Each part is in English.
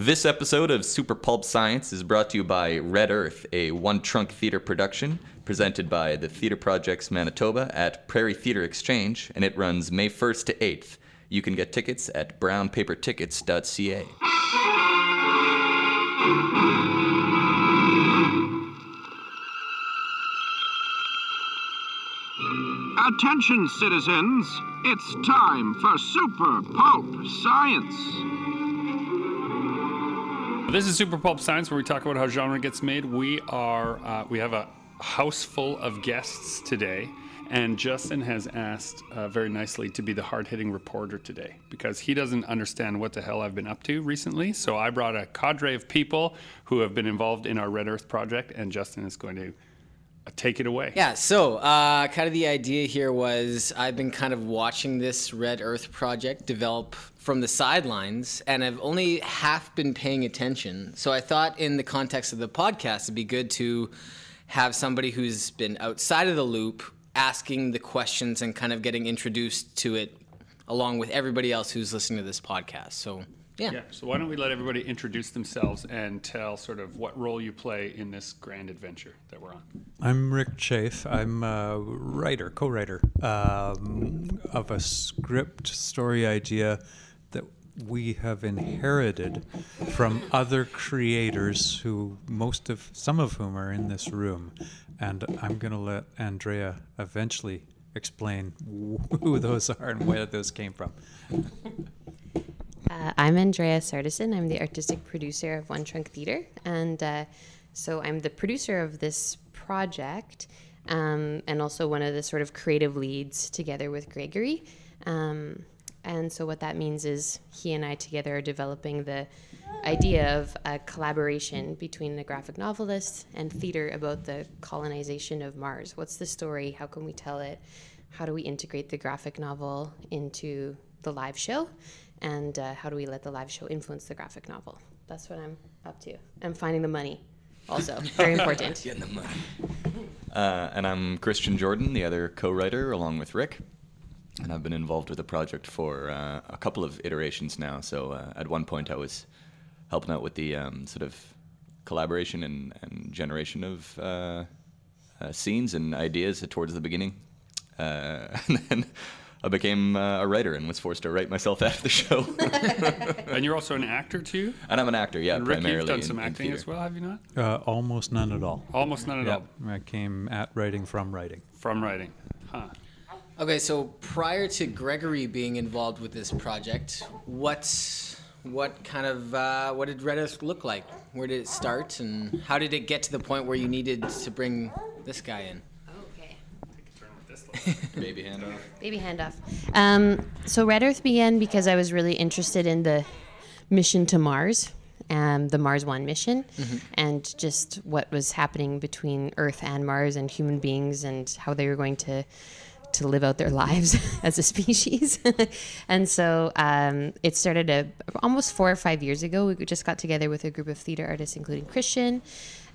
This episode of Super Pulp Science is brought to you by Red Earth, a one trunk theater production presented by the Theater Projects Manitoba at Prairie Theater Exchange, and it runs May 1st to 8th. You can get tickets at brownpapertickets.ca. Attention, citizens! It's time for Super Pulp Science. This is Super Pulp Science, where we talk about how genre gets made. We are uh, we have a house full of guests today, and Justin has asked uh, very nicely to be the hard hitting reporter today because he doesn't understand what the hell I've been up to recently. So I brought a cadre of people who have been involved in our Red Earth project, and Justin is going to take it away. Yeah, so uh, kind of the idea here was I've been kind of watching this Red Earth project develop from the sidelines, and I've only half been paying attention. So I thought, in the context of the podcast, it'd be good to have somebody who's been outside of the loop asking the questions and kind of getting introduced to it along with everybody else who's listening to this podcast. So, yeah. Yeah, so why don't we let everybody introduce themselves and tell sort of what role you play in this grand adventure that we're on? I'm Rick Chafe. I'm a writer, co-writer um, of a script story idea that we have inherited from other creators who most of some of whom are in this room, and I'm going to let Andraea eventually explain who those are and where those came from. Uh, I'm Andraea Sartison. I'm the artistic producer of One Trunk Theater. And uh, so I'm the producer of this project um, and also one of the sort of creative leads together with Gregory. Um, and so what that means is he and I together are developing the idea of a collaboration between a graphic novelist and theater about the colonization of Mars. What's the story? How can we tell it? How do we integrate the graphic novel into the live show? And uh, how do we let the live show influence the graphic novel? That's what I'm up to. I'm finding the money, also very important. Getting the money. Uh, and I'm Kristian Jordan, the other co-writer, along with Rick. And I've been involved with the project for uh, a couple of iterations now. So uh, at one point, I was helping out with the um, sort of collaboration and, and generation of uh, uh, scenes and ideas towards the beginning. Uh, and then I became uh, a writer and was forced to write myself out of the show. And you're also an actor too? and I'm an actor, yeah, and Rick, primarily. you've done in- some in acting theater. as well, have you not? Uh, almost none at all. Almost none at all. I came at writing from writing. From writing. Huh. Okay, so prior to Gregory being involved with this project, what what kind of uh, what did Red Earth look like? Where did it start, and how did it get to the point where you needed to bring this guy in? Baby hand off. Baby handoff. Um, so Red Earth began because I was really interested in the mission to Mars, um, the Mars One mission, and just what was happening between Earth and Mars and human beings and how they were going to to live out their lives as a species. and so um, it started a, almost four or five years ago. We just got together with a group of theater artists, including Kristian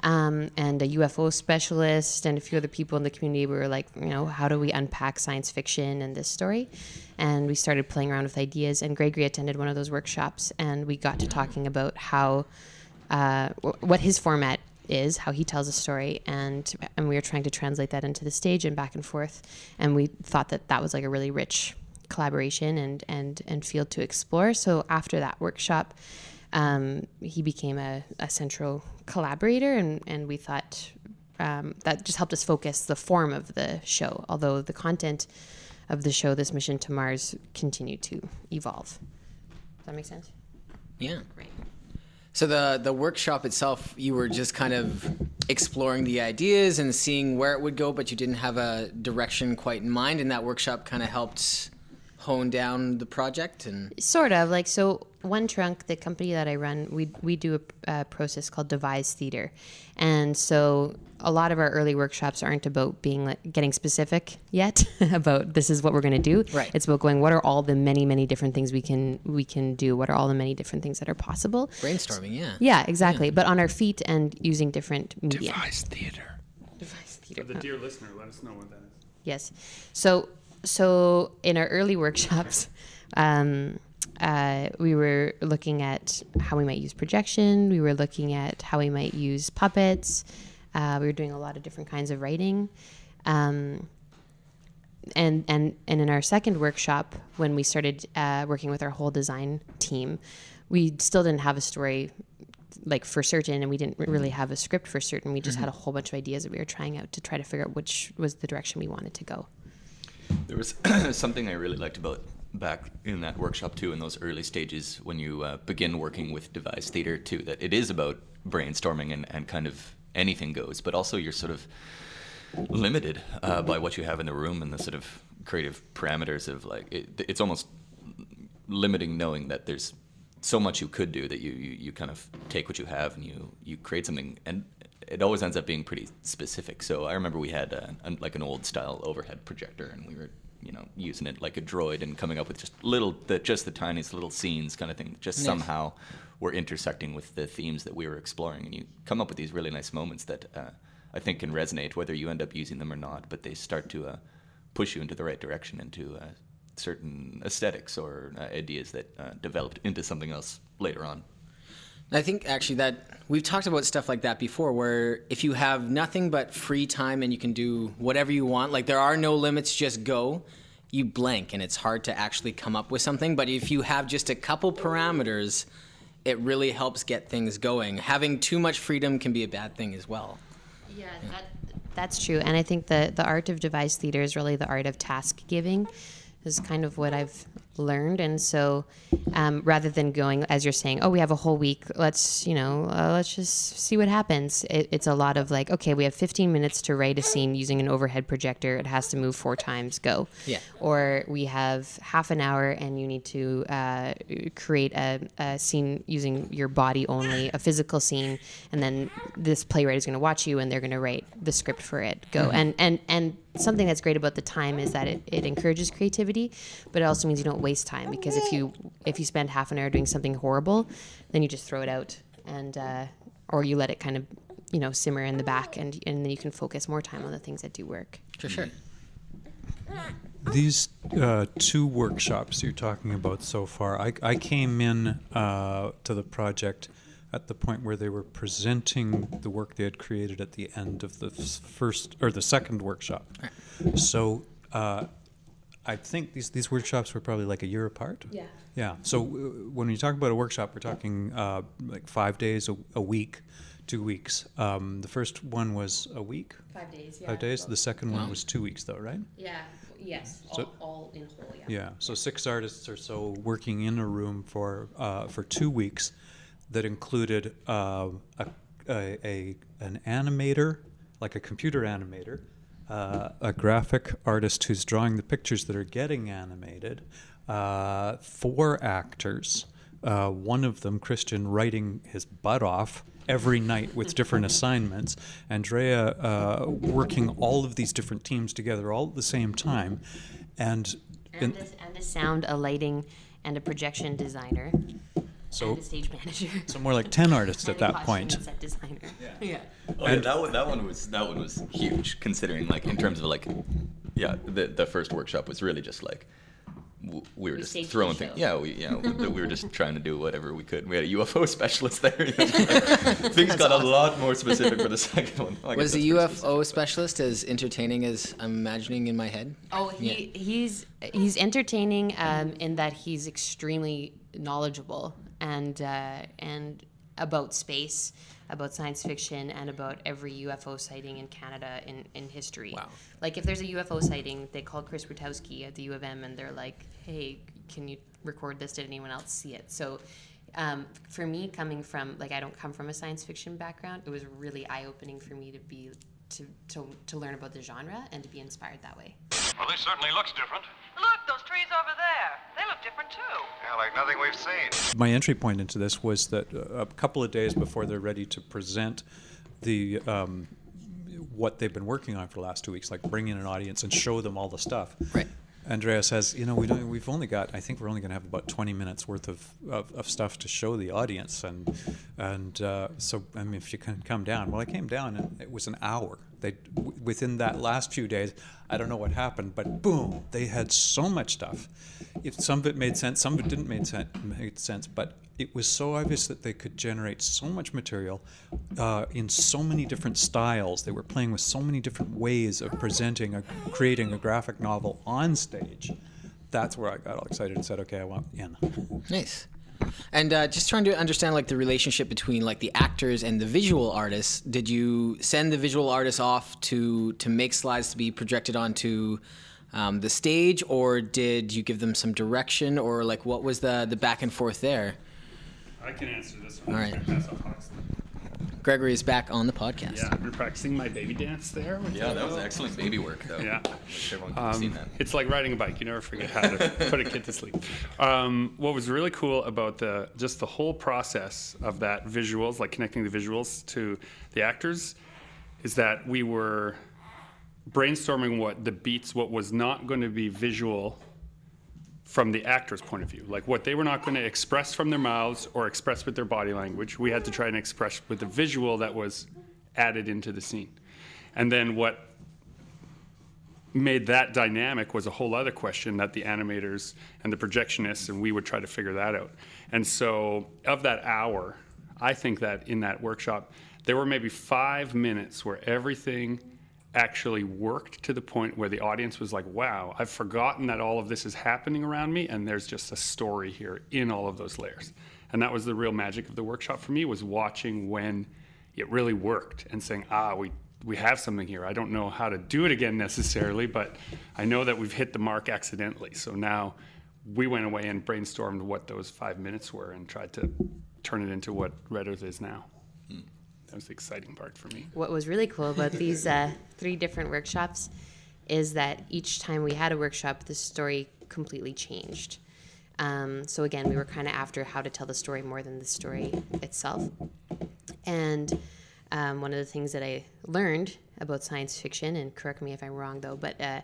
um, and a UFO specialist and a few other people in the community. We were like, you know, how do we unpack science fiction and this story? And we started playing around with ideas. And Gregory attended one of those workshops, and we got to talking about how uh, wh- what his format is, how he tells a story, and and we were trying to translate that into the stage and back and forth. And we thought that that was like a really rich collaboration and and and field to explore. So after that workshop, um, he became a, a central collaborator, and and we thought um, that just helped us focus the form of the show. Although the content of the show, this mission to Mars, continued to evolve. Does that make sense? Yeah. Right. So the the workshop itself, you were just kind of exploring the ideas and seeing where it would go, but you didn't have a direction quite in mind. And that workshop kind of helped hone down the project. And Sort of like so. One Trunk, the company that I run, we we do a, a process called Devise Theater, and so a lot of our early workshops aren't about being like getting specific yet about this is what we're going to do. Right. It's about going. What are all the many many different things we can we can do? What are all the many different things that are possible? brainstorming, yeah. Yeah, exactly. But on our feet and using different media. theater. Devise For Theater. the oh. dear listener, let us know what that is. Yes. So so in our early workshops, um, uh, we were looking at how we might use projection. We were looking at how we might use puppets. Uh, we were doing a lot of different kinds of writing. Um, and and and in our second workshop, when we started uh, working with our whole design team, we still didn't have a story like for certain, and we didn't really have a script for certain. We just had a whole bunch of ideas that we were trying out to try to figure out which was the direction we wanted to go. There was something I really liked about back in that workshop too, in those early stages when you uh, begin working with devised theater too, that it is about brainstorming and, and kind of anything goes, but also you're sort of limited uh, by what you have in the room and the sort of creative parameters of like it, it's almost limiting knowing that there's so much you could do that you, you, you kind of take what you have and you, you create something. And it always ends up being pretty specific. So I remember we had a, a, like an old style overhead projector and we were you know using it like a droid and coming up with just little the just the tiniest little scenes kind of thing just Nice. somehow were intersecting with the themes that we were exploring and you come up with these really nice moments that uh, I think can resonate whether you end up using them or not but they start to uh, push you into the right direction into uh, certain aesthetics or uh, ideas that uh, developed into something else later on I think actually that we've talked about stuff like that before, where if you have nothing but free time and you can do whatever you want, like there are no limits, just go, you blank and it's hard to actually come up with something. But if you have just a couple parameters, it really helps get things going. Having too much freedom can be a bad thing as well. Yeah, that, that's true. And I think the, the art of devised theater is really the art of task giving, is kind of what I've learned. And so um, rather than going, as you're saying, oh, we have a whole week, let's, you know, uh, let's just see what happens. It, it's a lot of like, okay, we have 15 minutes to write a scene using an overhead projector. It has to move four times, go. Yeah. Or we have half an hour and you need to uh, create a, a scene using your body only, a physical scene, and then this playwright is going to watch you and they're going to write the script for it. Go and and and something that's great about the time is that it, it encourages creativity, but it also means you don't waste time because if you if you spend half an hour doing something horrible, then you just throw it out and uh, or you let it kind of you know simmer in the back and and then you can focus more time on the things that do work. For sure. These uh, two workshops you're talking about so far, I, I came in uh, to the project at the point where they were presenting the work they had created at the end of the f- first or the second workshop. So uh, I think these these workshops were probably like a year apart. Yeah. Yeah. So uh, when we talk about a workshop, we're talking uh, like five days a, a week, two weeks. Um, the first one was a week, Five days. five days. The second one was two weeks, though, right? Yeah. Yes. So- all in whole. Yeah, so six artists or so working in a room for uh, for two weeks, that included uh, a, a, a an animator, like a computer animator, uh, a graphic artist who's drawing the pictures that are getting animated, uh, four actors, uh, one of them Kristian writing his butt off every night with different assignments. Andraea uh, working all of these different teams together all at the same time, and. And, a, and a sound, a lighting, and a projection designer. So- and a stage manager. So more like ten artists at that point. and set designer. Yeah. Oh, yeah, that one, that one was that one was huge, considering like in terms of like, yeah, the the first workshop was really just like we were We just throwing things. Yeah, we yeah we, we were just trying to do whatever we could. We had a UFO specialist there. you know, like, things got a lot more specific for the second one. I Was the that's pretty UFO specialist as entertaining as I'm imagining in my head? Oh, he he's he's entertaining um, in that he's extremely knowledgeable and uh, and about space, about science fiction, and about every UFO sighting in Canada in, in history. Wow. Like if there's a UFO sighting, they call Chris Rutkowski at the U of M, and they're like, "Hey, can you record this? Did anyone else see it?" So. Um, for me, coming from like I don't come from a science fiction background, it was really eye opening for me to be to, to to learn about the genre and to be inspired that way. Well, this certainly looks different. Look, those trees over there. They look different too. Yeah, like nothing we've seen. My entry point into this was that uh, a couple of days before they're ready to present the um, what they've been working on for the last two weeks, like bring in an audience and show them all the stuff. Right. Andraea says, you know, we don't, we've only got, I think we're only going to have about 20 minutes worth of, of, of stuff to show the audience. And And uh, so, I mean, if you can come down, well, I came down and it was an hour. They within that last few days, I don't know what happened, but boom, they had so much stuff. If some of it made sense, some of it didn't make sense. Made sense, but it was so obvious that they could generate so much material uh, in so many different styles. They were playing with so many different ways of presenting, a, creating a graphic novel on stage. That's where I got all excited and said, "Okay, I want in." Nice. And uh, just trying to understand like the relationship between like the actors and the visual artists. Did you send the visual artists off to to make slides to be projected onto um, the stage, or did you give them some direction, or like what was the the back and forth there? I can answer this one. All right. I'm gonna pass off Huxley. Gregory is back on the podcast. Yeah, we're practicing my baby dance there. with Yeah, the- that was excellent baby work, though. Yeah. Wish everyone could have seen Um, that. it's like riding a bike. You never forget how to put a kid to sleep. Um, what was really cool about the just the whole process of that visuals, like connecting the visuals to the actors, is that we were brainstorming what the beats, what was not going to be visual from the actor's point of view, like what they were not going to express from their mouths or express with their body language. We had to try and express with the visual that was added into the scene. And then what made that dynamic was a whole other question that the animators and the projectionists and we would try to figure that out. And so, of that hour, I think that in that workshop, there were maybe five minutes where everything actually worked to the point where the audience was like, wow, I've forgotten that all of this is happening around me, and there's just a story here in all of those layers. And that was the real magic of the workshop for me was watching when it really worked and saying, ah, we we have something here. I don't know how to do it again necessarily, but I know that we've hit the mark accidentally. So now we went away and brainstormed what those five minutes were and tried to turn it into what Red Earth is now. That was the exciting part for me. What was really cool about these uh, three different workshops is that each time we had a workshop, the story completely changed. Um, so again, we were kind of after how to tell the story more than the story itself. And um, one of the things that I learned about science fiction, and correct me if I'm wrong though, but uh,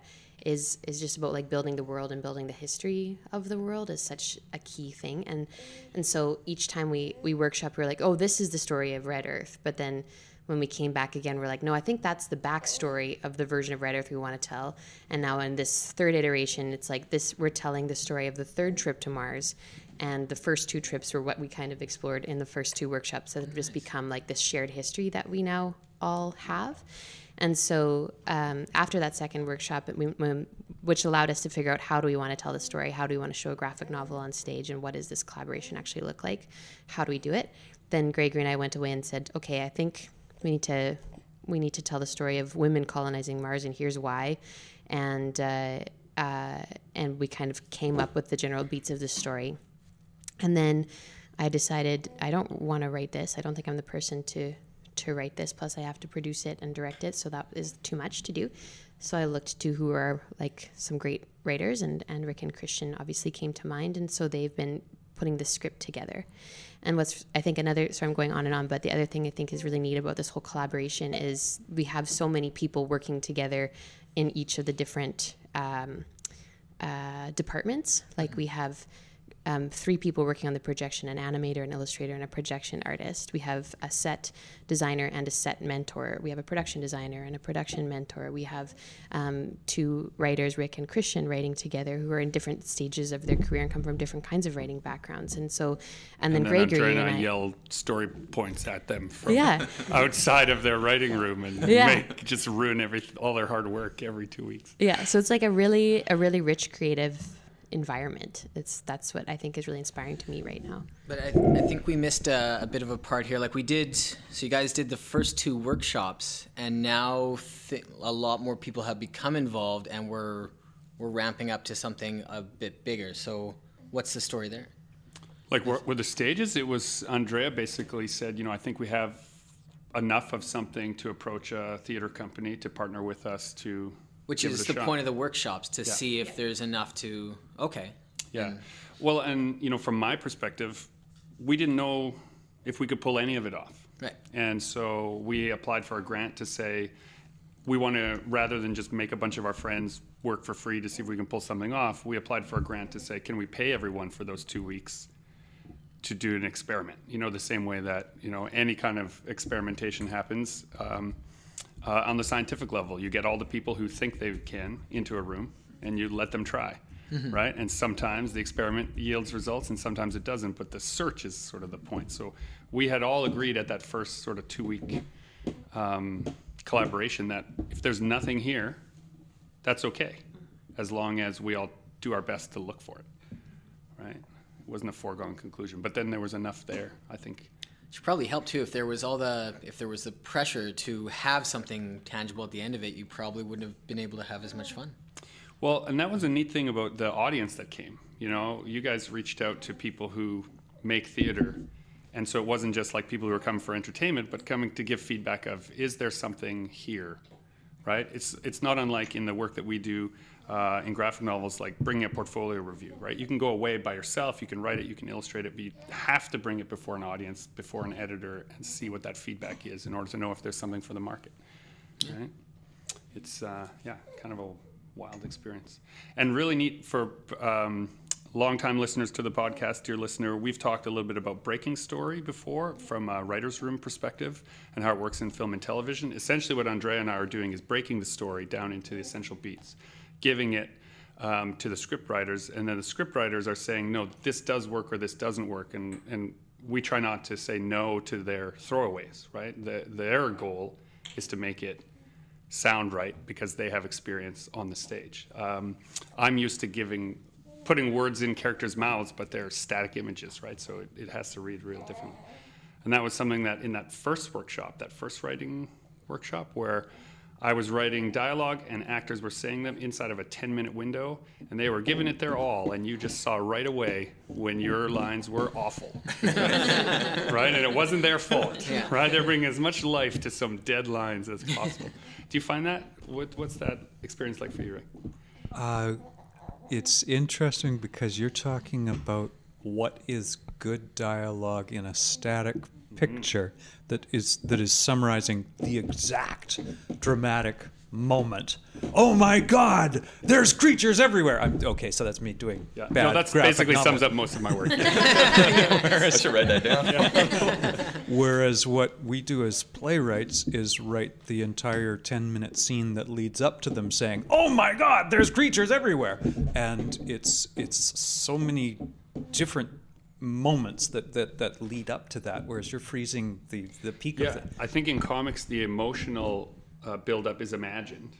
is is just about like building the world and building the history of the world is such a key thing. And and so each time we we workshop, we are like, oh, this is the story of Red Earth. But then when we came back again, we're like, no, I think that's the backstory of the version of Red Earth we want to tell. And now in this third iteration, it's like this: we're telling the story of the third trip to Mars, and the first two trips were what we kind of explored in the first two workshops that have just become like this shared history that we now all have. And so um, after that second workshop, we, we, which allowed us to figure out how do we want to tell the story, how do we want to show a graphic novel on stage, and what does this collaboration actually look like? How do we do it? Then Gregory and I went away and said, okay, I think we need to we need to tell the story of women colonizing Mars, and here's why. And uh, uh, and we kind of came up with the general beats of the story. And then I decided I don't want to write this. I don't think I'm the person to to write this. Plus, I have to produce it and direct it, so that is too much to do. So I looked to who are like some great writers, and and Rick and Kristian obviously came to mind, and so they've been putting the script together. And what's I think another so I'm going on and on, but the other thing I think is really neat about this whole collaboration is we have so many people working together in each of the different um, uh, departments. Like we have um, three people working on the projection an animator, an illustrator, and a projection artist. We have a set designer and a set mentor. We have a production designer and a production mentor. We have um, two writers, Rick and Kristian, writing together who are in different stages of their career and come from different kinds of writing backgrounds. And so, and then And then I'm Gregory trying to I. yell story points at them from Yeah. outside of their writing room and Yeah. make, just ruin every all their hard work every two weeks. Yeah, so it's like a really a really rich creative environment. It's that's what I think is really inspiring to me right now. But I, I think we missed a, a bit of a part here. Like we did, so you guys did the first two workshops, and now th- a lot more people have become involved, and we're we're ramping up to something a bit bigger. So what's the story there? Like wh- with the stages, it was Andraea basically said, you know, I think we have enough of something to approach a theater company to partner with us to Which is the shot. point of the workshops to see if there's enough to. Okay. Yeah. Well, and you know, from my perspective, we didn't know if we could pull any of it off. Right. And so we applied for a grant to say we want to rather than just make a bunch of our friends work for free to see if we can pull something off. We applied for a grant to say, can we pay everyone for those two weeks to do an experiment. You know, the same way that you know any kind of experimentation happens um, uh, on the scientific level. You get all the people who think they can into a room, and you let them try, right? And sometimes the experiment yields results, and sometimes it doesn't. But the search is sort of the point. So we had all agreed at that first sort of two week um, collaboration that if there's nothing here, that's okay, as long as we all do our best to look for it, right? It wasn't a foregone conclusion, but then there was enough there, I think. It should probably help too if there was all the if there was the pressure to have something tangible at the end of it. You probably wouldn't have been able to have as much fun. Well, and that was a neat thing about the audience that came. You know, you guys reached out to people who make theater. And so it wasn't just like people who were coming for entertainment, but coming to give feedback of, is there something here? Right? It's, it's not unlike in the work that we do uh, in graphic novels, like bringing a portfolio review, right? You can go away by yourself, you can write it, you can illustrate it, but you have to bring it before an audience, before an editor, and see what that feedback is in order to know if there's something for the market. Right? it's uh, yeah, kind of a wild experience, and really neat for um, longtime listeners to the podcast, dear listener. We've talked a little bit about breaking story before from a writer's room perspective and how it works in film and television. Essentially, what Andraea and I are doing is breaking the story down into the essential beats, giving it. Um, to the script writers, and then the script writers are saying, no, this does work or this doesn't work, and, and we try not to say no to their throwaways, right? The, their goal is to make it sound right because they have experience on the stage. Um, I'm used to giving, putting words in characters' mouths, but they're static images, right? So it, it has to read real differently. And that was something that in that first workshop, that first writing workshop, where I was writing dialogue and actors were saying them inside of a 10 minute window, and they were giving it their all, and you just saw right away when your lines were awful. right? And it wasn't their fault, Yeah. right? They're bringing as much life to some dead lines as possible. Do you find that? What, what's that experience like for you, Rick? Uh, it's interesting because you're talking about what is good dialogue in a static picture that is that is summarizing the exact dramatic moment. Oh my God! There's creatures everywhere. I'm, okay, so that's me doing Yeah. bad. no, that's basically novel. sums up most of my work. I should write that down. Whereas what we do as playwrights is write the entire 10 minute scene that leads up to them saying, "Oh my god, there's creatures everywhere." And it's it's so many different moments that that, that lead up to that whereas you're freezing the the peak of Yeah, it. I think in comics the emotional uh, buildup is imagined,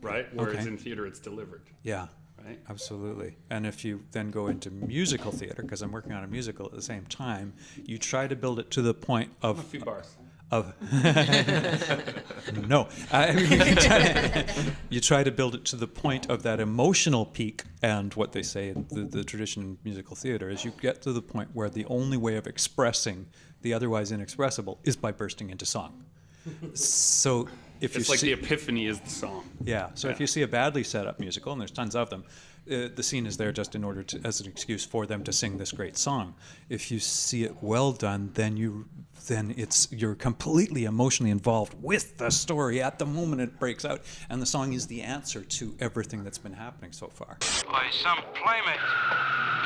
right? Whereas Okay. in theater it's delivered, Yeah. right? Absolutely. And if you then go into musical theater, because I'm working on a musical at the same time, you try to build it to the point of A few bars. Of no I mean, you, try, you try to build it to the point of that emotional peak and what they say in the, the tradition in musical theater is you get to the point where the only way of expressing the otherwise inexpressible is by bursting into song so if It's you like see, the epiphany is the song. yeah. So if you see a badly set up musical, and there's tons of them, uh, the scene is there just in order to, as an excuse for them to sing this great song. If you see it well done, then you, then it's you're completely emotionally involved with the story at the moment it breaks out, and the song is the answer to everything that's been happening so far. By some playmate.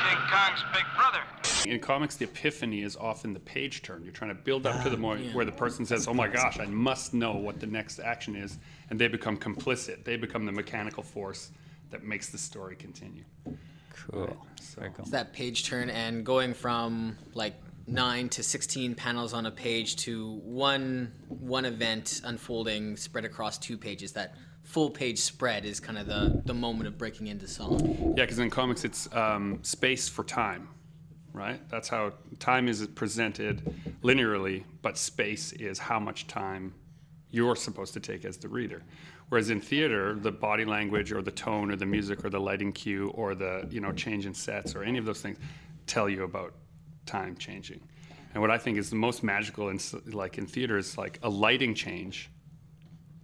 King Kong's big brother. In comics, the epiphany is often the page turn. You're trying to build up to the point where the person says, "Oh my gosh, I must know what the next action is," and they become complicit. They become the mechanical force that makes the story continue. Cool. Very cool. It's that page turn and going from like nine to 16 panels on a page to one one event unfolding spread across two pages. That full page spread is kind of the, the moment of breaking into song. Yeah, because in comics, it's um, space for time, right? That's how time is presented linearly, but space is how much time you're supposed to take as the reader. Whereas in theater, the body language or the tone or the music or the lighting cue or the you know change in sets or any of those things tell you about time changing. And what I think is the most magical in like in theater is like a lighting change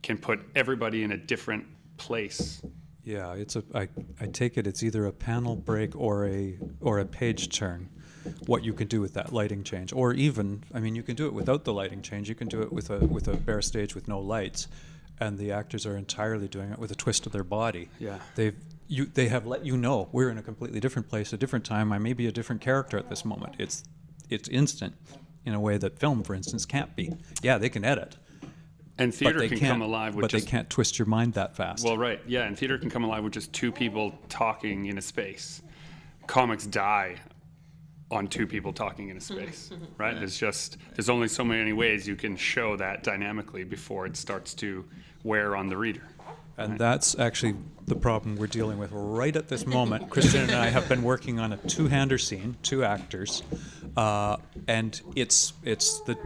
can put everybody in a different place Yeah, it's a. I, I take it it's either a panel break or a or a page turn. What you can do with that lighting change, or even, I mean, you can do it without the lighting change. You can do it with a with a bare stage with no lights, and the actors are entirely doing it with a twist of their body. Yeah. they've you they have let you know we're in a completely different place, a different time. I may be a different character at this moment. It's it's instant in a way that film, for instance, can't be. Yeah, they can edit, And theater can come alive with but just they can't twist your mind that fast. Well, right, yeah, and theater can come alive with just two people talking in a space. Comics die on two people talking in a space, right? There's just there's only so many ways you can show that dynamically before it starts to wear on the reader. And that's actually the problem we're dealing with right at this moment. Kristian and I have been working on a two-hander scene, two actors, uh, and it's it's the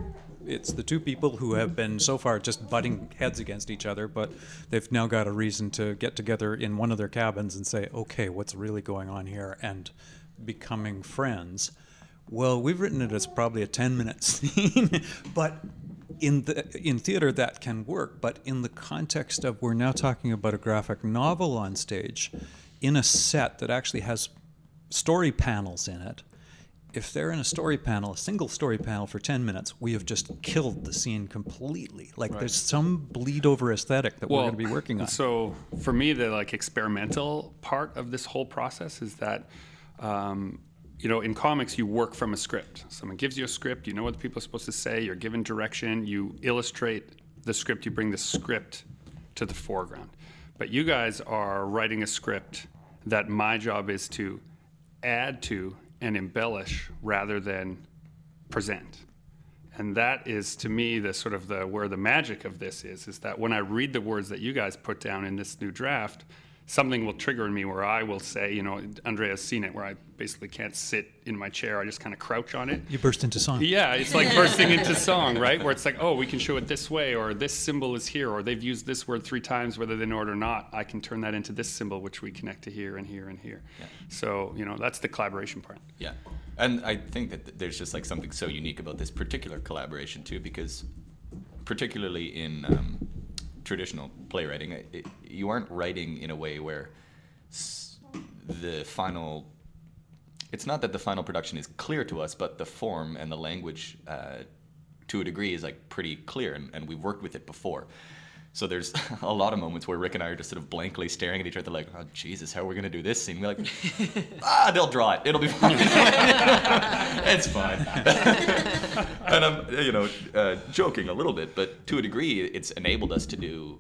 it's the two people who have been so far just butting heads against each other, but they've now got a reason to get together in one of their cabins and say, "Okay, what's really going on here?" and becoming friends. Well, we've written it as probably a 10-minute scene, but in the in theater that can work, but in the context of we're now talking about a graphic novel on stage, in a set that actually has story panels in it. If they're in a story panel, a single story panel for 10 minutes, we have just killed the scene completely. Like there's some bleed over aesthetic that we're going to be working on. So for me, the like experimental part of this whole process is that, um, you know, in comics you work from a script. Someone gives you a script, you know what the people are supposed to say, you're given direction, you illustrate the script, you bring the script to the foreground. But you guys are writing a script that my job is to add to and embellish rather than present and that is to me the sort of the where the magic of this is is that when i read the words that you guys put down in this new draft something will trigger in me where i will say you know andraea's seen it where i basically can't sit in my chair i just kind of crouch on it you burst into song. yeah, it's like bursting into song, right? Where it's like, oh, we can show it this way, or this symbol is here, or they've used this word three times, whether they know it or not. I can turn that into this symbol, which we connect to here and here and here. So, you know, that's the collaboration part. Yeah, and I think that there's just like something so unique about this particular collaboration too, because particularly in um, traditional playwriting, it, you aren't writing in a way where the final. It's not that the final production is clear to us, but the form and the language, uh, to a degree, is like pretty clear, and, and we've worked with it before. So there's a lot of moments where Rick and I are just sort of blankly staring at each other, like, "Oh Jesus, how are we gonna do this scene?" We're like, "Ah, they'll draw it. It'll be fine. it's fine." and I'm, you know, uh, joking a little bit, but to a degree, it's enabled us to do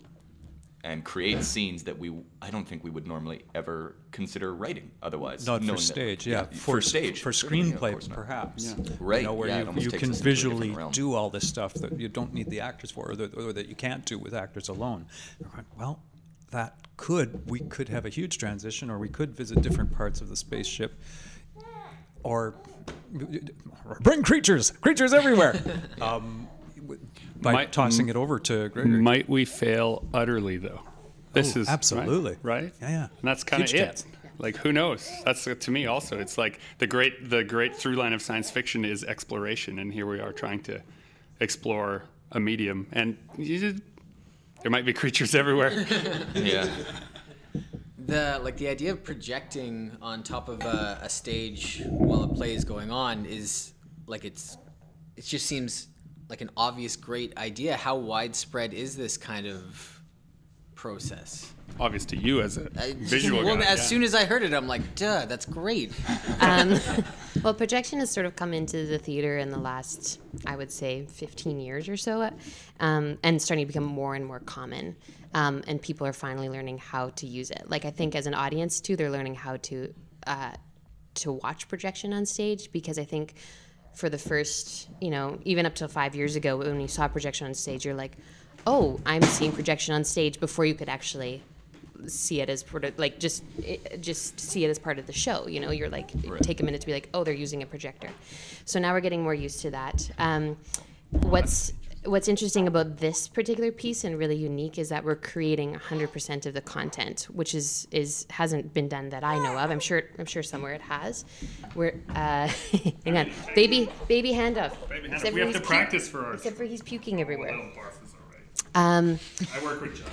and create scenes that we I don't think we would normally ever consider writing otherwise. Not knowing for that- stage, yeah. for, stage, for certainly, screenplay, course not. perhaps. Right, You know, where yeah, you, you can us into a different visually do all this stuff that you don't need the actors for, or that, or that you can't do with actors alone. Well, that could we could have a huge transition, or we could visit different parts of the spaceship, or bring creatures, creatures everywhere. um, w- by Might- tossing it over to Gregory. Might we fail utterly, though? This Oh, is absolutely. right. right? Yeah, yeah. And that's kind of Huge it. chance. Like who knows? That's to me also. It's like the great the great through line of science fiction is exploration, and here we are trying to explore a medium, and you just- there might be creatures everywhere. Yeah. The like the idea of projecting on top of a, a stage while a play is going on is like it's it just seems like an obvious great idea. How widespread is this kind of process? Obvious to you as a I- visual well, guy. as yeah. soon as I heard it, I'm like, duh, that's great. Um, well, projection has sort of come into the theater in the last, I would say, 15 years or so, um, and starting to become more and more common. Um, and people are finally learning how to use it. Like I think, as an audience too, they're learning how to uh, to watch projection on stage because I think for the first, you know, even up to five years ago, when you saw projection on stage, you're like, oh, I'm seeing projection on stage before you could actually see it as part of like just it, just see it as part of the show you know? You're like take a minute to be like oh they're using a projector. So now we're getting more used to that. Um, what's what's interesting about this particular piece and really unique is that we're creating 100% of the content which is is hasn't been done that i know of i'm sure i'm sure somewhere it has we're uh, hang on baby baby handoff Baby, Except we have to practice for ours. except for he's puking everywhere Little barf is all right. um, I work with John.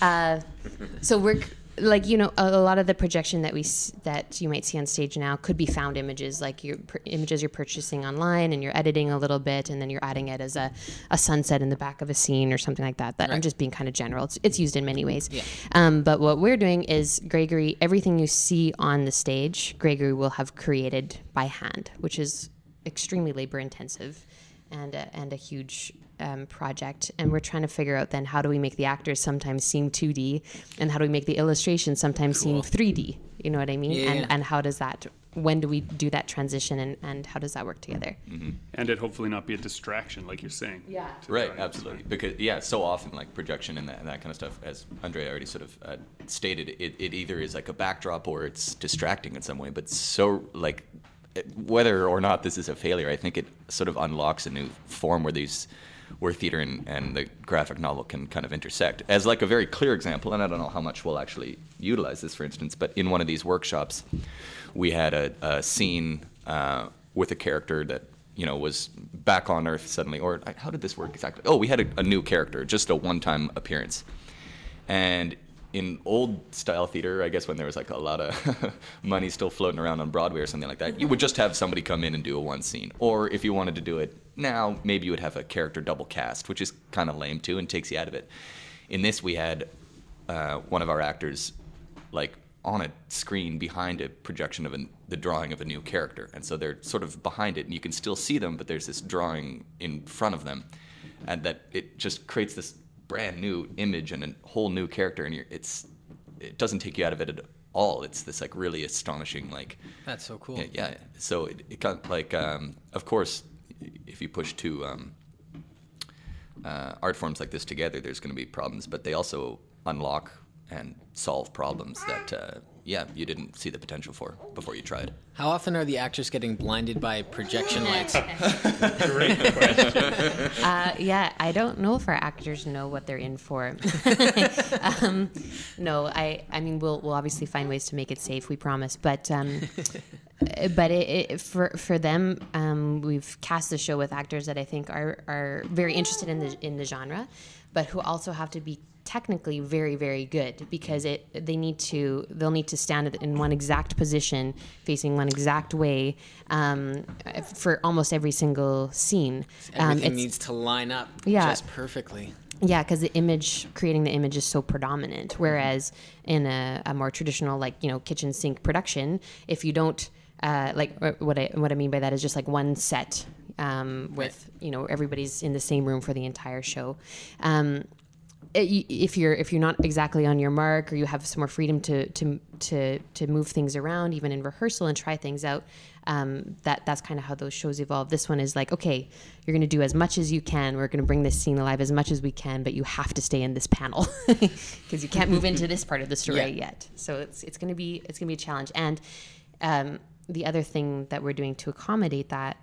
so we're like you know, a, a lot of the projection that we that you might see on stage now could be found images, like your pr- images you're purchasing online, and you're editing a little bit, and then you're adding it as a, a sunset in the back of a scene or something like that. That I'm just being kind of general. It's it's used in many ways. Yeah. Um, but what we're doing is Gregory. Everything you see on the stage, Gregory will have created by hand, which is extremely labor intensive and a, and a huge um, project. And we're trying to figure out then how do we make the actors sometimes seem 2D and how do we make the illustrations sometimes seem 3D? You know what I mean? Yeah, and and how does that? When do we do that transition and, and how does that work together? And it hopefully not be a distraction, like you're saying. Yeah. Right, absolutely. Because yeah, so often like projection and that, and that kind of stuff, as Andre already sort of uh, stated, it, it either is like a backdrop or it's distracting in some way. But so like it- whether or not this is a failure, I think it sort of unlocks a new form where these where theater and, and the graphic novel can kind of intersect. As like a very clear example, and I don't know how much we'll actually utilize this, for instance, but in one of these workshops, we had a, a scene uh, with a character that you know was back on Earth suddenly, or how did this work exactly? Oh, we had a, a new character, just a one-time appearance, and in old style theater, I guess when there was like a lot of money still floating around on Broadway or something like that, you would just have somebody come in and do a one scene. Or if you wanted to do it now, maybe you would have a character double cast, which is kind of lame too and takes you out of it. In this, we had uh, one of our actors like on a screen behind a projection of an, the drawing of a new character, and so they're sort of behind it, and you can still see them, but there's this drawing in front of them, and that it just creates this brand new image and a whole new character, and you're, it's it doesn't take you out of it at all. It's this like really astonishing like That's so cool. yeah, yeah. So it, it got like, um, of course, if you push two um, uh, art forms like this together, there's going to be problems, but they also unlock and solve problems that, uh, yeah, you didn't see the potential for before you tried. How often are the actors getting blinded by projection lights? Great Uh, yeah, I don't know if our actors know what they're in for. um, no, I, I mean, we'll, we'll obviously find ways to make it safe. We promise, but, um, but it, it, for for them, um, we've cast the show with actors that I think are are very interested in the in the genre, but who also have to be technically very very good because it they need to they'll need to stand in one exact position facing one exact way um, for almost every single scene Um, Everything it's- needs to line up Yeah. just perfectly. yeah, because the image, creating the image is so predominant. Whereas in a, a more traditional, like you know, kitchen sink production, if you don't uh, like uh, what I what I mean by that is just like one set um, with you know everybody's in the same room for the entire show. Um, if you're if you're not exactly on your mark or you have some more freedom to to to to move things around even in rehearsal and try things out um, that that's kind of how those shows evolve. This one is like okay you're going to do as much as you can. We're going to bring this scene alive as much as we can but you have to stay in this panel because you can't move into this part of the story Yeah. yet. So it's it's going to be it's going to be a challenge. And um, the other thing that we're doing to accommodate that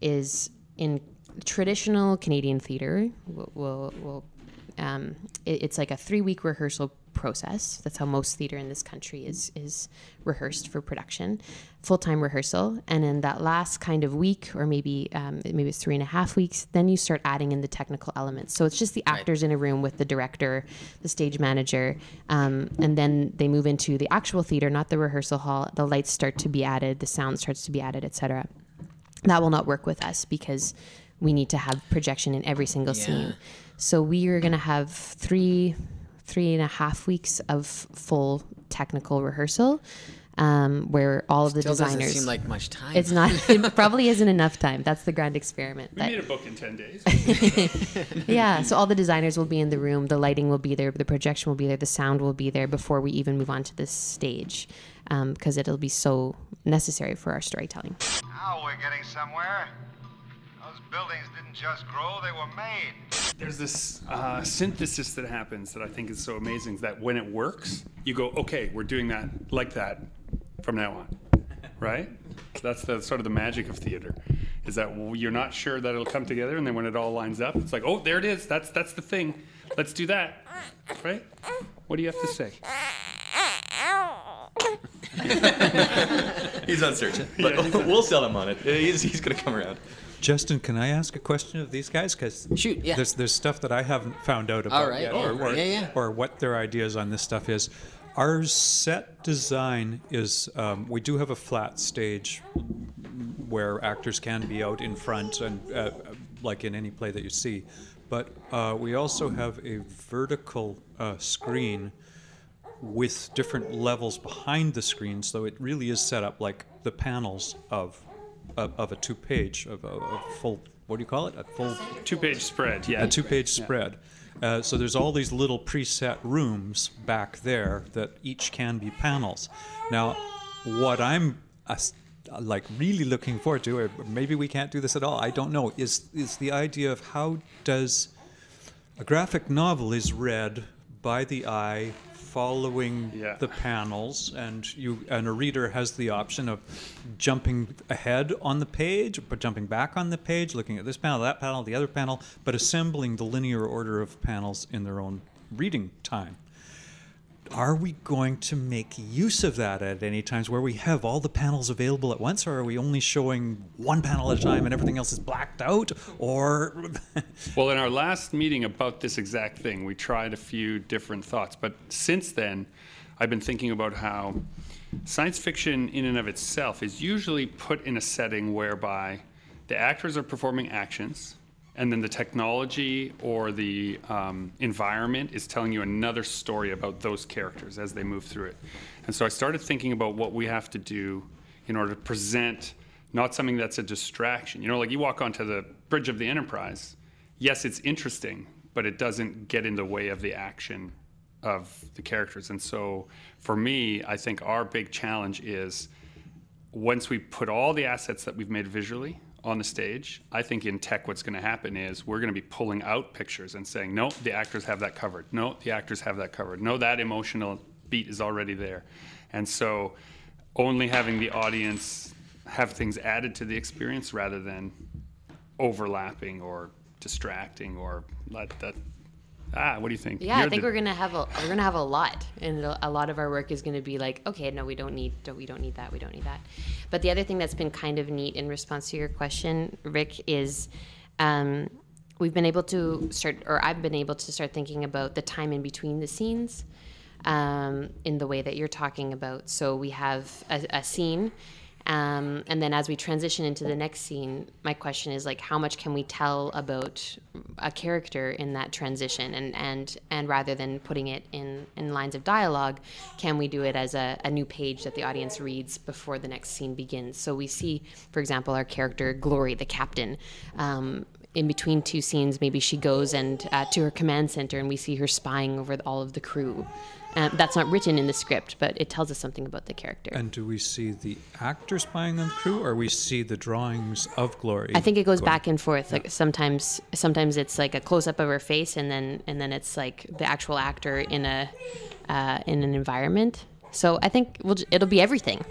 is in traditional Canadian theater, we'll, we'll, we'll um, it, it's like a three week rehearsal process. That's how most theater in this country is is rehearsed for production, full time rehearsal, and in that last kind of week, or maybe um, maybe it's three and a half weeks, then you start adding in the technical elements. So it's just the actors in a room with the director, the stage manager, um, and then they move into the actual theater, not the rehearsal hall. The lights start to be added, the sound starts to be added, etc that will not work with us because we need to have projection in every single Yeah. scene. So we are going to have three, three and a half weeks of full technical rehearsal, um, where all of the Still doesn't designers. seem like much time. it's not. It probably isn't enough time. That's the grand experiment. We that- made a book in 10 days. yeah. So all the designers will be in the room. The lighting will be there. The projection will be there. The sound will be there before we even move on to this stage, because it'll be so necessary for our storytelling. Now we're getting somewhere. Those buildings didn't just grow, they were made. There's this uh, synthesis that happens that I think is so amazing. That when it works, you go, okay, we're doing that like that from now on, right? That's the sort of the magic of theater, is that you're not sure that it'll come together, and then when it all lines up, it's like, oh, there it is. That's that's the thing. Let's do that, right? What do you have to say? He's uncertain, but we'll sell him on it. He's, he's going to come around. Justin, can I ask a question of these guys? Because Shoot, yeah. there's there's stuff that I haven't found out about right. yet, or, or, yeah, yeah. or what their ideas on this stuff is. Our set design is um, we do have a flat stage where actors can be out in front and uh, like in any play that you see, but uh, we also have a vertical uh, screen with different levels behind the screen, so it really is set up like the panels of of, of a two page of a, a full what do you call it a full Two page spread, yeah. a two page spread. Uh, so there's all these little preset rooms back there that each can be panels. Now, what I'm uh, like really looking forward to, or maybe we can't do this at all, I don't know, is is the idea of how does a graphic novel is read by the eye following Yeah. the panels and you and a reader has the option of jumping ahead on the page but jumping back on the page looking at this panel that panel the other panel but assembling the linear order of panels in their own reading time are we going to make use of that at any times where we have all the panels available at once or are we only showing one panel at a time and everything else is blacked out or Well, in our last meeting about this exact thing, we tried a few different thoughts. But since then, I've been thinking about how science fiction, in and of itself, is usually put in a setting whereby the actors are performing actions, and then the technology or the um, environment is telling you another story about those characters as they move through it. And so I started thinking about what we have to do in order to present not something that's a distraction. You know, like you walk onto the bridge of the Enterprise, yes, it's interesting, but it doesn't get in the way of the action of the characters. And so for me, I think our big challenge is once we put all the assets that we've made visually on the stage, I think in tech what's going to happen is we're going to be pulling out pictures and saying, no, the actors have that covered. No, the actors have that covered. No, that emotional beat is already there. And so only having the audience have things added to the experience rather than overlapping or distracting or let that. Ah, what do you think? Yeah, I You're think the- we're gonna have a we're gonna have a lot, and a a lot of our work is gonna be like, okay, no, we don't need, don't, we don't need that, we don't need that. But the other thing that's been kind of neat in response to your question, Rick, is um, we've been able to start, or I've been able to start thinking about the time in between the scenes, um, in the way that you're talking about. So we have a, a scene. Um, and then as we transition into the next scene, my question is like, how much can we tell about a character in that transition? And and and rather than putting it in in lines of dialogue, can we do it as a, a new page that the audience reads before the next scene begins? So we see, for example, our character Glory, the captain. Um, in between two scenes, maybe she goes and uh, to her command center, and we see her spying over all of the crew. Um, that's not written in the script, but it tells us something about the character. And do we see the actor spying on the crew, or we see the drawings of Glory? I think it goes going- back and forth. Like sometimes, sometimes it's like a close up of her face, and then and then it's like the actual actor in a uh, in an environment. So I think we'll, j- it'll be everything.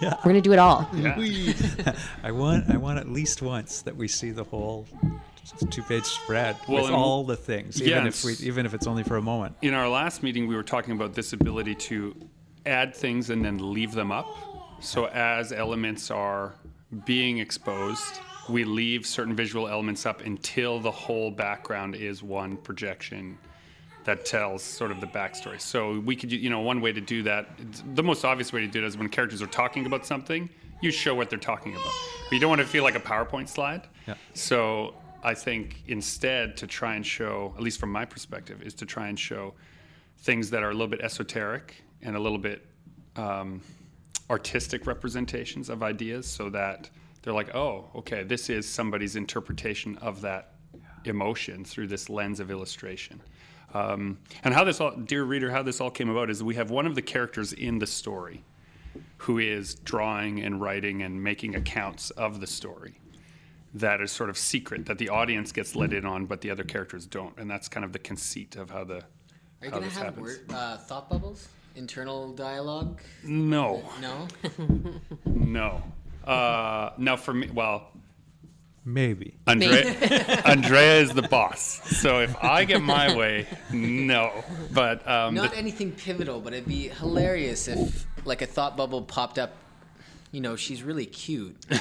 Yeah. We're gonna do it all. Yeah. I want, I want at least once that we see the whole two-page spread Well, with all the things, even if we, even if it's only for a moment. in our last meeting, we were talking about this ability to add things and then leave them up. So as elements are being exposed, we leave certain visual elements up until the whole background is one projection that tells sort of the backstory. So we could, you know, one way to do that, the most obvious way to do it is when characters are talking about something, you show what they're talking about. But you don't want to feel like a PowerPoint slide. Yeah. So I think instead to try and show, at least from my perspective, is to try and show things that are a little bit esoteric and a little bit um, artistic representations of ideas so that they're like, oh, okay, this is somebody's interpretation of that emotion through this lens of illustration. Um, and how this all, dear reader, how this all came about is we have one of the characters in the story who is drawing and writing and making accounts of the story that is sort of secret that the audience gets let in on, but the other characters don't. And that's kind of the conceit of how the Are you how gonna this have happens. word, uh, thought bubbles? Internal dialogue? No, No. no. Uh, now for me, well, Maybe. Andraea, Andraea is the boss. So if I get my way, no. But um, Not the- anything pivotal, but it'd be hilarious if like a thought bubble popped up. You know, she's really cute. Oh,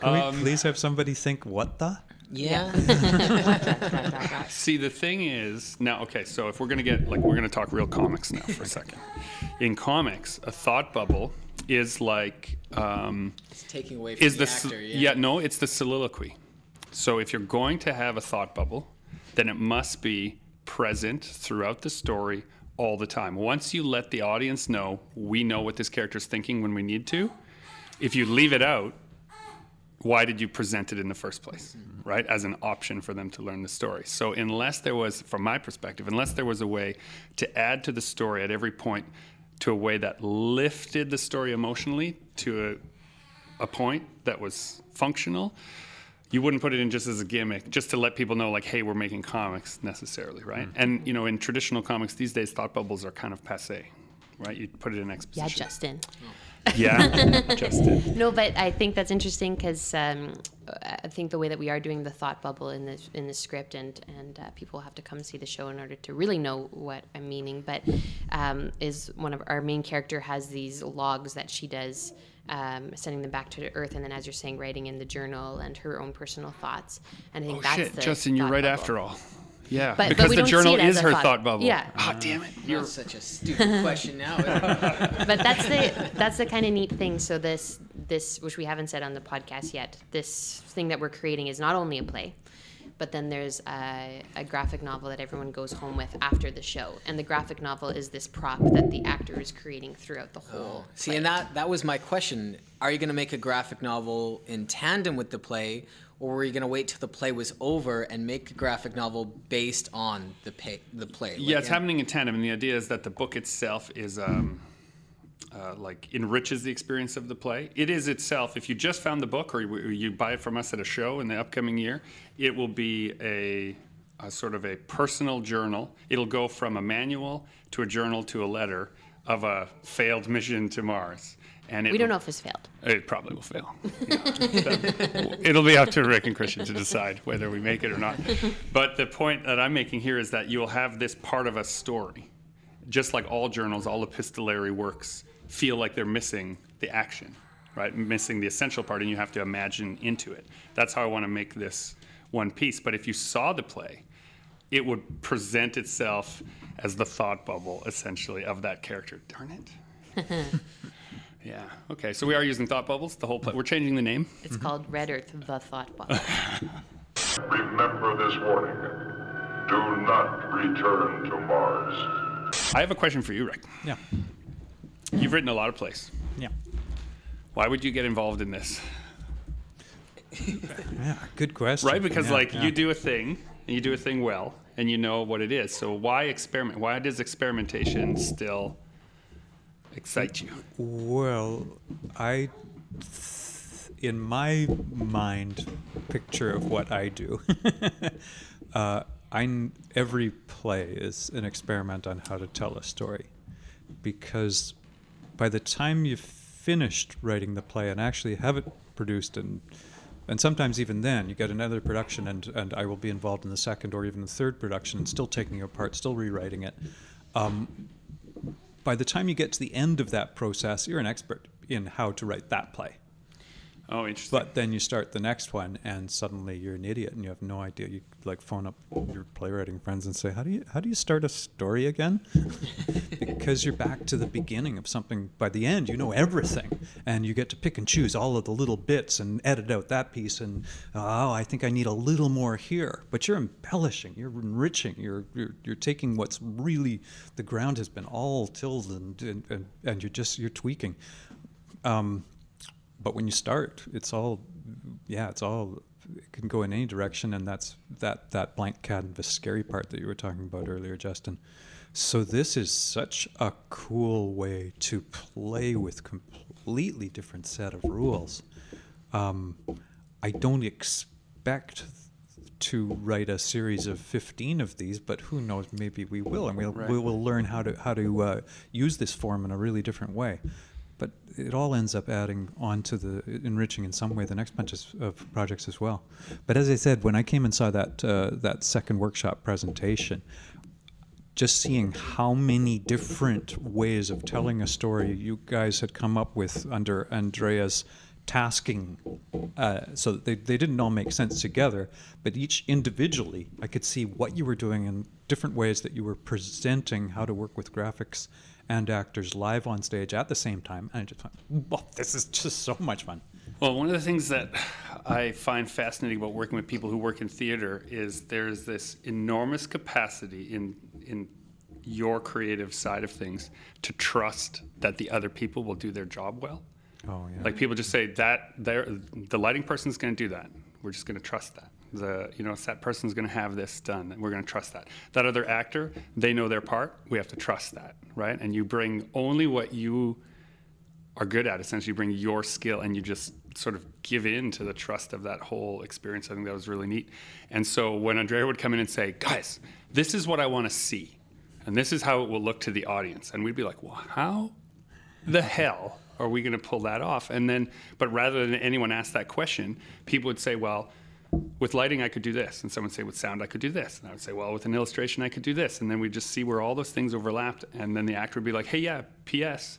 can Um, we please have somebody think what the? Yeah. See, the thing is now. Okay, so if we're gonna get like we're gonna talk real comics now for a second. In comics, a thought bubble is like um, It's taking away from is the, the, actor. s- Yeah. no, it's the soliloquy. So if you're going to have a thought bubble, then it must be present throughout the story all the time. Once you let the audience know we know what this character's thinking when we need to, if you leave it out, why did you present it in the first place, right? As an option for them to learn the story. So, unless there was, from my perspective, unless there was a way to add to the story at every point to a way that lifted the story emotionally to a, a point that was functional, you wouldn't put it in just as a gimmick, just to let people know, like, hey, we're making comics necessarily, right? And, you know, in traditional comics these days, thought bubbles are kind of passe, right? You put it in exposition. Yeah, Justin. Yeah, Justin. No, but I think that's interesting because um, I think the way that we are doing the thought bubble in the in the script, and and uh, people have to come see the show in order to really know what I'm meaning. But um, is one of our main character has these logs that she does. Um, sending them back to the Earth, and then, as you're saying, writing in the journal and her own personal thoughts. And I think Oh that's shit, the Justin, you're right bubble. after all. Yeah, But- but because we the journal is her thought- thought bubble. Yeah. Oh, damn it. You're That's such a stupid question now. but that's the that's the kind of neat thing. So this this which we haven't said on the podcast yet. This thing that we're creating is not only a play, but then there's a, a graphic novel that everyone goes home with after the show, and the graphic novel is this prop that the actor is creating throughout the whole. See, play. and that that was my question. Are you going to make a graphic novel in tandem with the play, or were you going to wait till the play was over and make a graphic novel based on the pay, the play? Yeah, Like, it's in- happening in tandem, and the idea is that the book itself is um, uh, like enriches the experience of the play. It is itself. If you just found the book, or you, you buy it from us at a show in the upcoming year, it will be a, a sort of a personal journal. It'll go from a manual to a journal to a letter of a failed mission to Mars. And it we don't know if it's failed. It probably will fail. It'll be up to Rick and Kristian to decide whether we make it or not. But the point that I'm making here is that you'll have this part of a story. Just like all journals, all epistolary works feel like they're missing the action, right? Missing the essential part, and you have to imagine into it. That's how I want to make this one piece. But if you saw the play, it would present itself as the thought bubble, essentially, of that character. Darn it. Yeah. Okay. So we are using thought bubbles. The whole play. We're changing the name. It's mm-hmm. called Red Earth: The Thought Bubble. Remember this warning. Do not return to Mars. I have a question for you, Rick. Yeah. You've written a lot of plays. Yeah. Why would you get involved in this? Yeah. Good question. Right? Because Yeah, like yeah. you do a thing and you do a thing well and you know what it is. So why experiment? Why does experimentation still excite you? Well, I, in my mind, picture of what I do, uh, I every play is an experiment on how to tell a story, because by the time you've finished writing the play and actually have it produced and and sometimes even then you get another production and, and I will be involved in the second or even the third production and still taking it apart, still rewriting it. Um, by the time you get to the end of that process, you're an expert in how to write that play. Oh, interesting. But then you start the next one, and suddenly you're an idiot, and you have no idea. You like phone up your playwriting friends and say, "How do you how do you start a story again?" because you're back to the beginning of something. By the end, you know everything, and you get to pick and choose all of the little bits and edit out that piece. And oh, I think I need a little more here. But you're embellishing, you're enriching, you're you're, you're taking what's really the ground has been all tilled, and and, and, and you're just you're tweaking. Um, but when you start, it's all, yeah, it's all, it can go in any direction, and that's that that blank canvas scary part that you were talking about earlier, Justin. So this is such a cool way to play with completely different set of rules. Um, I don't expect to write a series of 15 of these, but who knows? Maybe we will, and we'll we will learn how to how to uh, use this form in a really different way. But it all ends up adding on to the enriching in some way the next bunch of, projects as well. But as I said, when I came and saw that uh, that second workshop presentation, just seeing how many different ways of telling a story you guys had come up with under Andraea's tasking uh, so they, they didn't all make sense together but each individually i could see what you were doing in different ways that you were presenting how to work with graphics and actors live on stage at the same time and i just thought well, this is just so much fun Well, one of the things that I find fascinating about working with people who work in theater is there's this enormous capacity in in your creative side of things to trust that the other people will do their job well. oh yeah Like people just say that the lighting person's going to do that. We're just going to trust that. The you know set person's going to have this done. We're going to trust that. That other actor, they know their part. We have to trust that, right? And you bring only what you are good at. Essentially, you bring your skill and you just sort of give in to the trust of that whole experience. I think that was really neat. And so when Andraea would come in and say, "Guys, this is what I want to see, and this is how it will look to the audience," and we'd be like, "Well, how the hell are we going to pull that off? And then, but rather than anyone ask that question, people would say, well, with lighting, I could do this. And someone would say, with sound, I could do this. And I would say, well, with an illustration, I could do this. And then we'd just see where all those things overlapped. And then the actor would be like, hey, yeah, P.S.,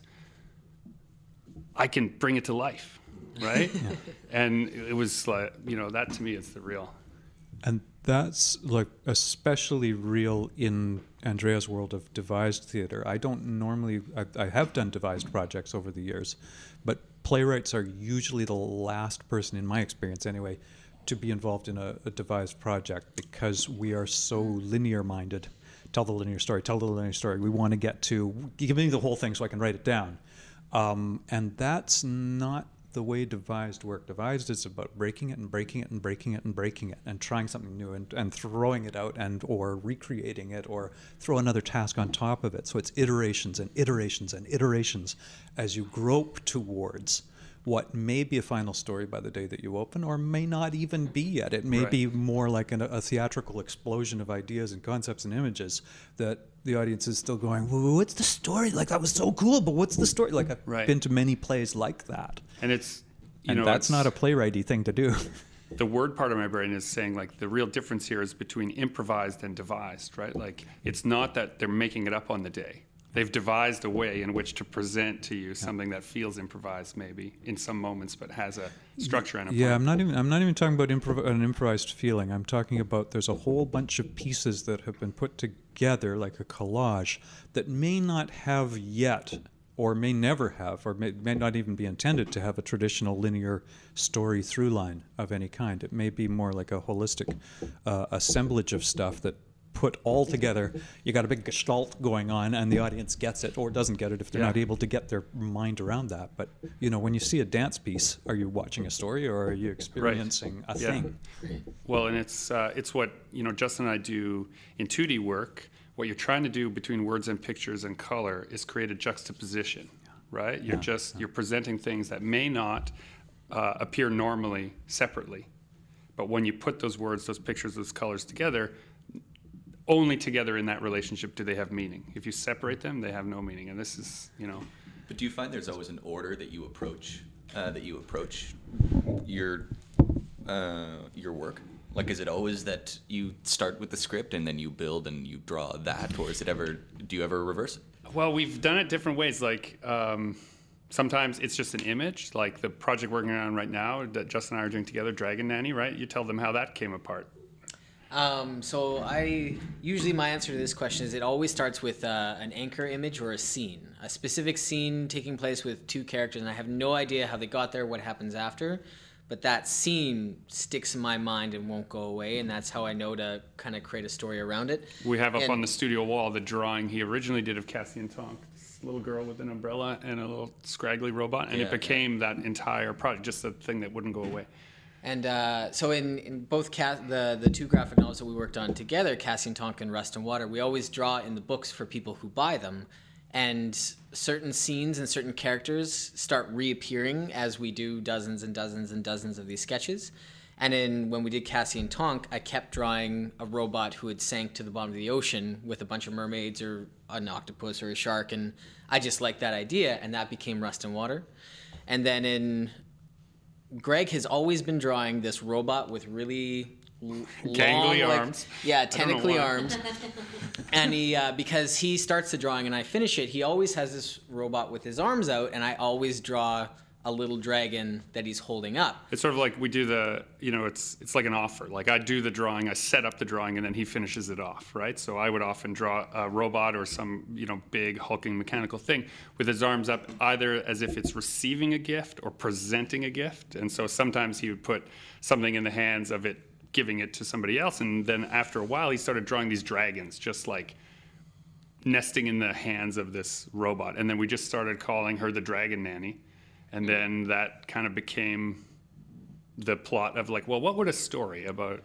I can bring it to life, right? And it was like, you know, that to me is the real. And that's like especially real in Andraea's world of devised theater. I don't normally, I, I have done devised projects over the years, but playwrights are usually the last person, in my experience anyway, to be involved in a, a devised project because we are so linear minded. Tell the linear story, tell the linear story. We want to get to, give me the whole thing so I can write it down. Um, and that's not the way devised work. Devised is about breaking it and breaking it and breaking it and breaking it and trying something new and, and throwing it out and or recreating it or throw another task on top of it. So it's iterations and iterations and iterations as you grope towards what may be a final story by the day that you open or may not even be yet. It may Right. be more like an, a theatrical explosion of ideas and concepts and images that the audience is still going, "Whoa, what's the story? Like that was so cool, but what's the story? Like I've Right. been to many plays like that. And it's, you and know, that's it's- not a playwrighty thing to do. the word part of my brain is saying like the real difference here is between improvised and devised, right? Like it's not that they're making it up on the day. They've devised a way in which to present to you something that feels improvised, maybe in some moments, but has a structure and a Yeah. I'm not even. I'm not even talking about improv- an improvised feeling. I'm talking about there's a whole bunch of pieces that have been put together like a collage that may not have yet, or may never have, or may, may not even be intended to have a traditional linear story through line of any kind. It may be more like a holistic uh, assemblage of stuff that put all together. You got a big gestalt going on, and the audience gets it or doesn't get it if they're Yeah. not able to get their mind around that. But you know, when you see a dance piece, are you watching a story or are you experiencing a Yeah. thing? Well, and it's uh, it's what you know. Justin and I do in 2D work. What you're trying to do between words and pictures and color is create a juxtaposition, right? You're just you're presenting things that may not uh, appear normally separately, but when you put those words, those pictures, those colors together, only together in that relationship do they have meaning. If you separate them, they have no meaning. And this is you know. But do you find there's always an order that you approach uh, that you approach your uh, your work? Like, is it always that you start with the script and then you build and you draw that, or is it ever? Do you ever reverse it? Well, we've done it different ways. Like um, sometimes it's just an image, like the project we're working on right now that Justin and I are doing together, Dragon Nanny. Right? You tell them how that came apart. Um, so I usually my answer to this question is it always starts with uh, an anchor image or a scene, a specific scene taking place with two characters, and I have no idea how they got there, what happens after, but that scene sticks in my mind and won't go away, and that's how I know to kind of create a story around it. We have up And- on the studio wall the drawing he originally did of Cassie and Tonk, this little girl with an umbrella and a little scraggly robot, and Yeah, it became that entire project, just a thing that wouldn't go away. And uh, so in, in both the the two graphic novels that we worked on together, Cassie and Tonk and Rust and Water, we always draw in the books for people who buy them, and certain scenes and certain characters start reappearing as we do dozens and dozens and dozens of these sketches. And when we did Cassie and Tonk, I kept drawing a robot who had sank to the bottom of the ocean with a bunch of mermaids or an octopus or a shark, and I just liked that idea, and that became Rust and Water. And then in Greg has always been drawing this robot with really l- Gangly long, like- yeah, tentacly arms. and he, uh, because he starts the drawing and I finish it, he always has this robot with his arms out, and I always draw a little dragon that he's holding up. It's sort of like we do the, you know, it's it's like an offer. Like I do the drawing, I set up the drawing, and then he finishes it off, right? So I would often draw a robot or some, you know, big hulking mechanical thing with his arms up, either as if it's receiving a gift or presenting a gift. And so sometimes he would put something in the hands of it, giving it to somebody else, and then after a while, he started drawing these dragons, just like nesting in the hands of this robot. And then we just started calling her the Dragon Nanny. And then that kind of became the plot of like, well, what would a story about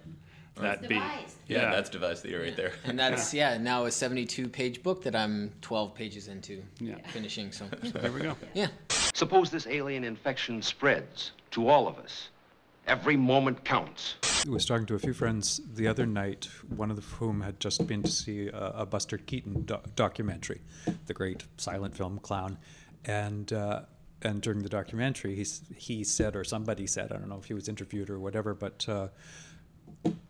that be? Yeah, that's device theater right there. And that's yeah, now a 72 page book that I'm 12 pages into Yeah. finishing. So There we go. yeah. Suppose this alien infection spreads to all of us. Every moment counts. I was talking to a few friends the other night, one of whom had just been to see a, a Buster Keaton do- documentary, the great silent film clown, and uh, and during the documentary, he he said or somebody said, I don't know if he was interviewed or whatever, but uh,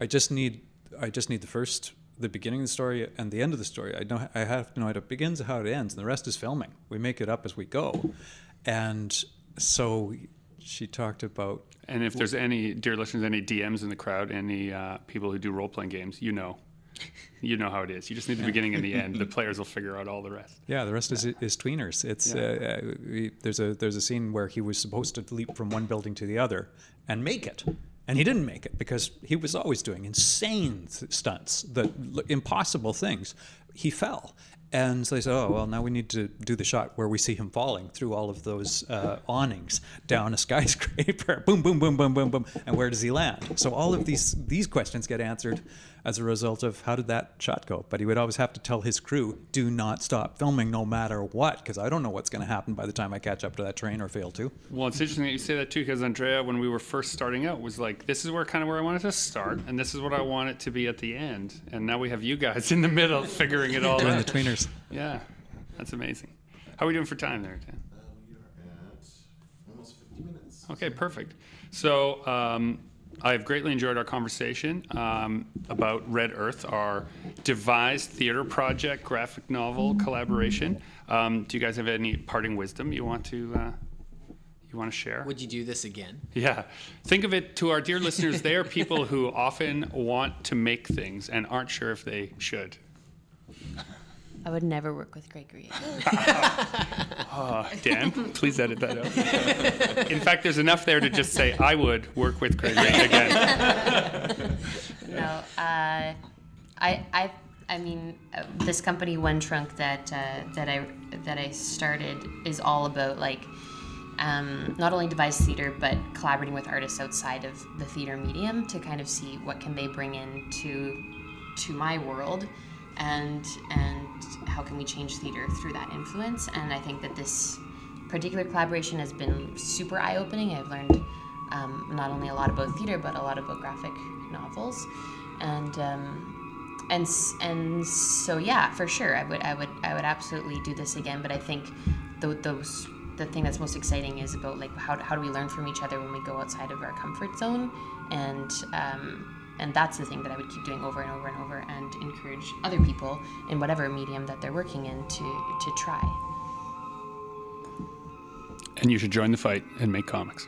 I just need I just need the first the beginning of the story and the end of the story. I know I have to know how it begins how it ends, and the rest is filming. We make it up as we go, and so she talked about And if there's any, dear listeners, any DMs in the crowd, any uh, people who do role playing games, you know. You know how it is. You just need the beginning and the end. The players will figure out all the rest. Yeah, the rest is is tweeners. It's uh, uh, we, there's a there's a scene where he was supposed to leap from one building to the other and make it, and he didn't make it because he was always doing insane th- stunts, the impossible things. He fell, and so they said, "Oh well, now we need to do the shot where we see him falling through all of those uh, awnings down a skyscraper. boom, boom, boom, boom, boom, boom, and where does he land?" So all of these these questions get answered as a result of how did that shot go. But he would always have to tell his crew, "Do not stop filming, no matter what, because I don't know what's going to happen by the time I catch up to that train or fail to." Well, it's interesting that you say that too, because Andraea, when we were first starting out, was like, "This is where kind of where I wanted to start, and this is what I want it to be at the end." And now we have you guys in the middle, figuring it all Doing out. the tweeners. Yeah, that's amazing. How are we doing for time there, Dan? Uh, we are at almost 50 minutes. Okay, perfect. So um, I've greatly enjoyed our conversation um, about Red Earth, our devised theater project, graphic novel collaboration. Um, do you guys have any parting wisdom you want to uh, you want to share? Would you do this again? Yeah. Think of it to our dear listeners, they are people who often want to make things and aren't sure if they should. I would never work with Gregory. Uh, Dan, please edit that out. In fact, there's enough there to just say, I would work with Gregory again. no, uh, I, I, I mean, uh, this company One Trunk that uh, that I that I started is all about like um, not only devised theater but collaborating with artists outside of the theater medium to kind of see what can they bring in to to my world and and how can we change theater through that influence? And I think that this particular collaboration has been super eye-opening. I've learned um, not only a lot about theater but a lot about graphic novels. And um, and and so yeah for sure I would I would I would absolutely do this again. But I think th- those the thing that's most exciting is about like how, how do we learn from each other when we go outside of our comfort zone? And um, and that's the thing that I would keep doing over and over and over and encourage other people in whatever medium that they're working in to to try And you should join the fight and make comics.